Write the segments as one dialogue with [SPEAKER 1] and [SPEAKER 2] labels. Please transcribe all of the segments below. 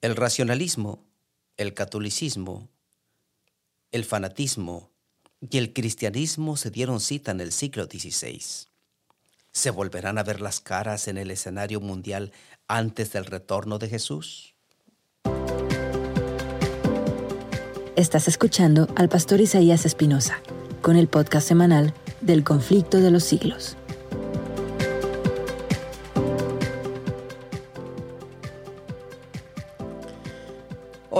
[SPEAKER 1] El racionalismo, el catolicismo, el fanatismo y el cristianismo se dieron cita en el siglo XVI. ¿Se volverán a ver las caras en el escenario mundial antes del retorno de Jesús?
[SPEAKER 2] Estás escuchando al pastor Isaías Espinosa con el podcast semanal del conflicto de los siglos.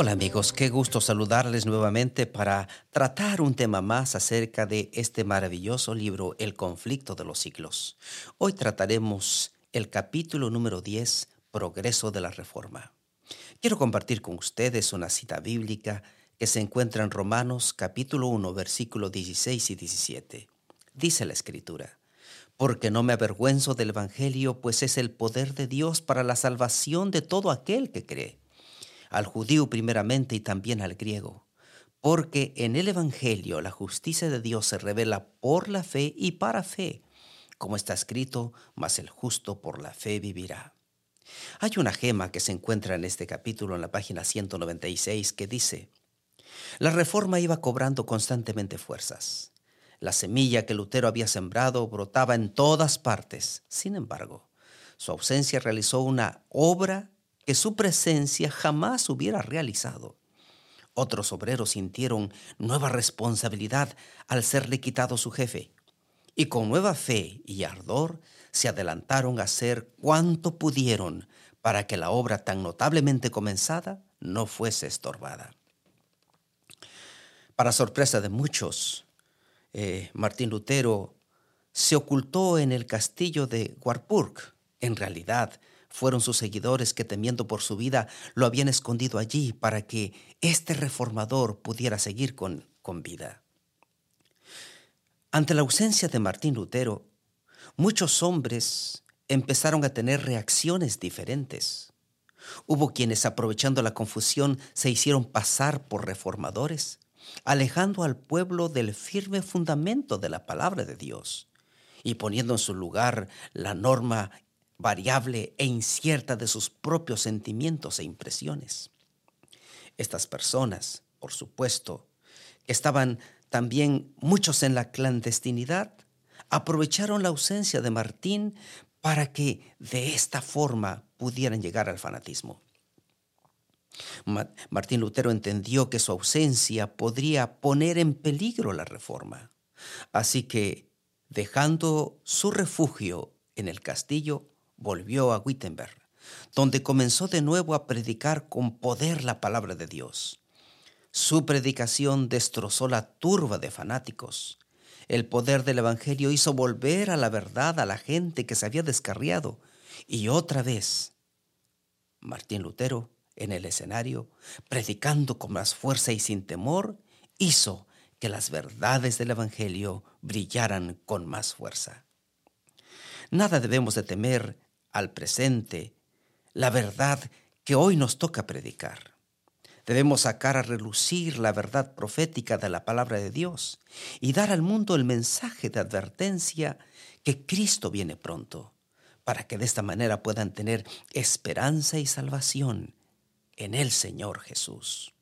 [SPEAKER 1] Hola amigos, qué gusto saludarles nuevamente para tratar un tema más acerca de este maravilloso libro, El conflicto de los siglos. Hoy trataremos el capítulo número 10, Progreso de la Reforma. Quiero compartir con ustedes una cita bíblica que se encuentra en Romanos capítulo 1, versículos 16 y 17. Dice la Escritura, porque no me avergüenzo del Evangelio, pues es el poder de Dios para la salvación de todo aquel que cree al judío primeramente y también al griego, porque en el Evangelio la justicia de Dios se revela por la fe y para fe, como está escrito, mas el justo por la fe vivirá. Hay una gema que se encuentra en este capítulo en la página 196 que dice, la reforma iba cobrando constantemente fuerzas. La semilla que Lutero había sembrado brotaba en todas partes. Sin embargo, su ausencia realizó una obra que su presencia jamás hubiera realizado. Otros obreros sintieron nueva responsabilidad al serle quitado su jefe, y con nueva fe y ardor se adelantaron a hacer cuanto pudieron para que la obra tan notablemente comenzada no fuese estorbada. Para sorpresa de muchos, eh, Martín Lutero se ocultó en el castillo de Warburg. En realidad, fueron sus seguidores que temiendo por su vida lo habían escondido allí para que este reformador pudiera seguir con, con vida. Ante la ausencia de Martín Lutero, muchos hombres empezaron a tener reacciones diferentes. Hubo quienes, aprovechando la confusión, se hicieron pasar por reformadores, alejando al pueblo del firme fundamento de la palabra de Dios y poniendo en su lugar la norma variable e incierta de sus propios sentimientos e impresiones. Estas personas, por supuesto, estaban también muchos en la clandestinidad, aprovecharon la ausencia de Martín para que de esta forma pudieran llegar al fanatismo. Martín Lutero entendió que su ausencia podría poner en peligro la reforma. Así que, dejando su refugio en el castillo, volvió a Wittenberg, donde comenzó de nuevo a predicar con poder la palabra de Dios. Su predicación destrozó la turba de fanáticos. El poder del Evangelio hizo volver a la verdad a la gente que se había descarriado. Y otra vez, Martín Lutero, en el escenario, predicando con más fuerza y sin temor, hizo que las verdades del Evangelio brillaran con más fuerza. Nada debemos de temer al presente la verdad que hoy nos toca predicar. Debemos sacar a relucir la verdad profética de la palabra de Dios y dar al mundo el mensaje de advertencia que Cristo viene pronto, para que de esta manera puedan tener esperanza y salvación en el Señor Jesús.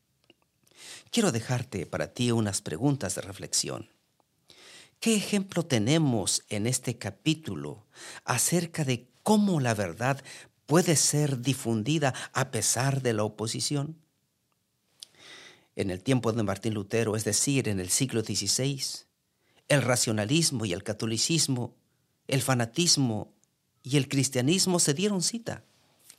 [SPEAKER 1] Quiero dejarte para ti unas preguntas de reflexión. ¿Qué ejemplo tenemos en este capítulo acerca de cómo la verdad puede ser difundida a pesar de la oposición? En el tiempo de Martín Lutero, es decir, en el siglo XVI, el racionalismo y el catolicismo, el fanatismo y el cristianismo se dieron cita.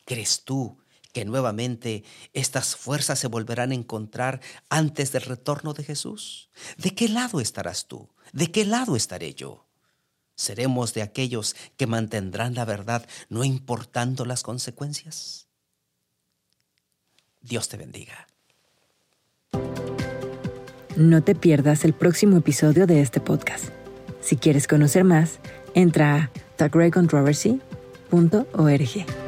[SPEAKER 1] ¿Crees tú que nuevamente estas fuerzas se volverán a encontrar antes del retorno de Jesús? ¿De qué lado estarás tú? ¿De qué lado estaré yo? ¿Seremos de aquellos que mantendrán la verdad no importando las consecuencias? Dios te bendiga.
[SPEAKER 2] No te pierdas el próximo episodio de este podcast. Si quieres conocer más, entra a thegreatcontroversy.org.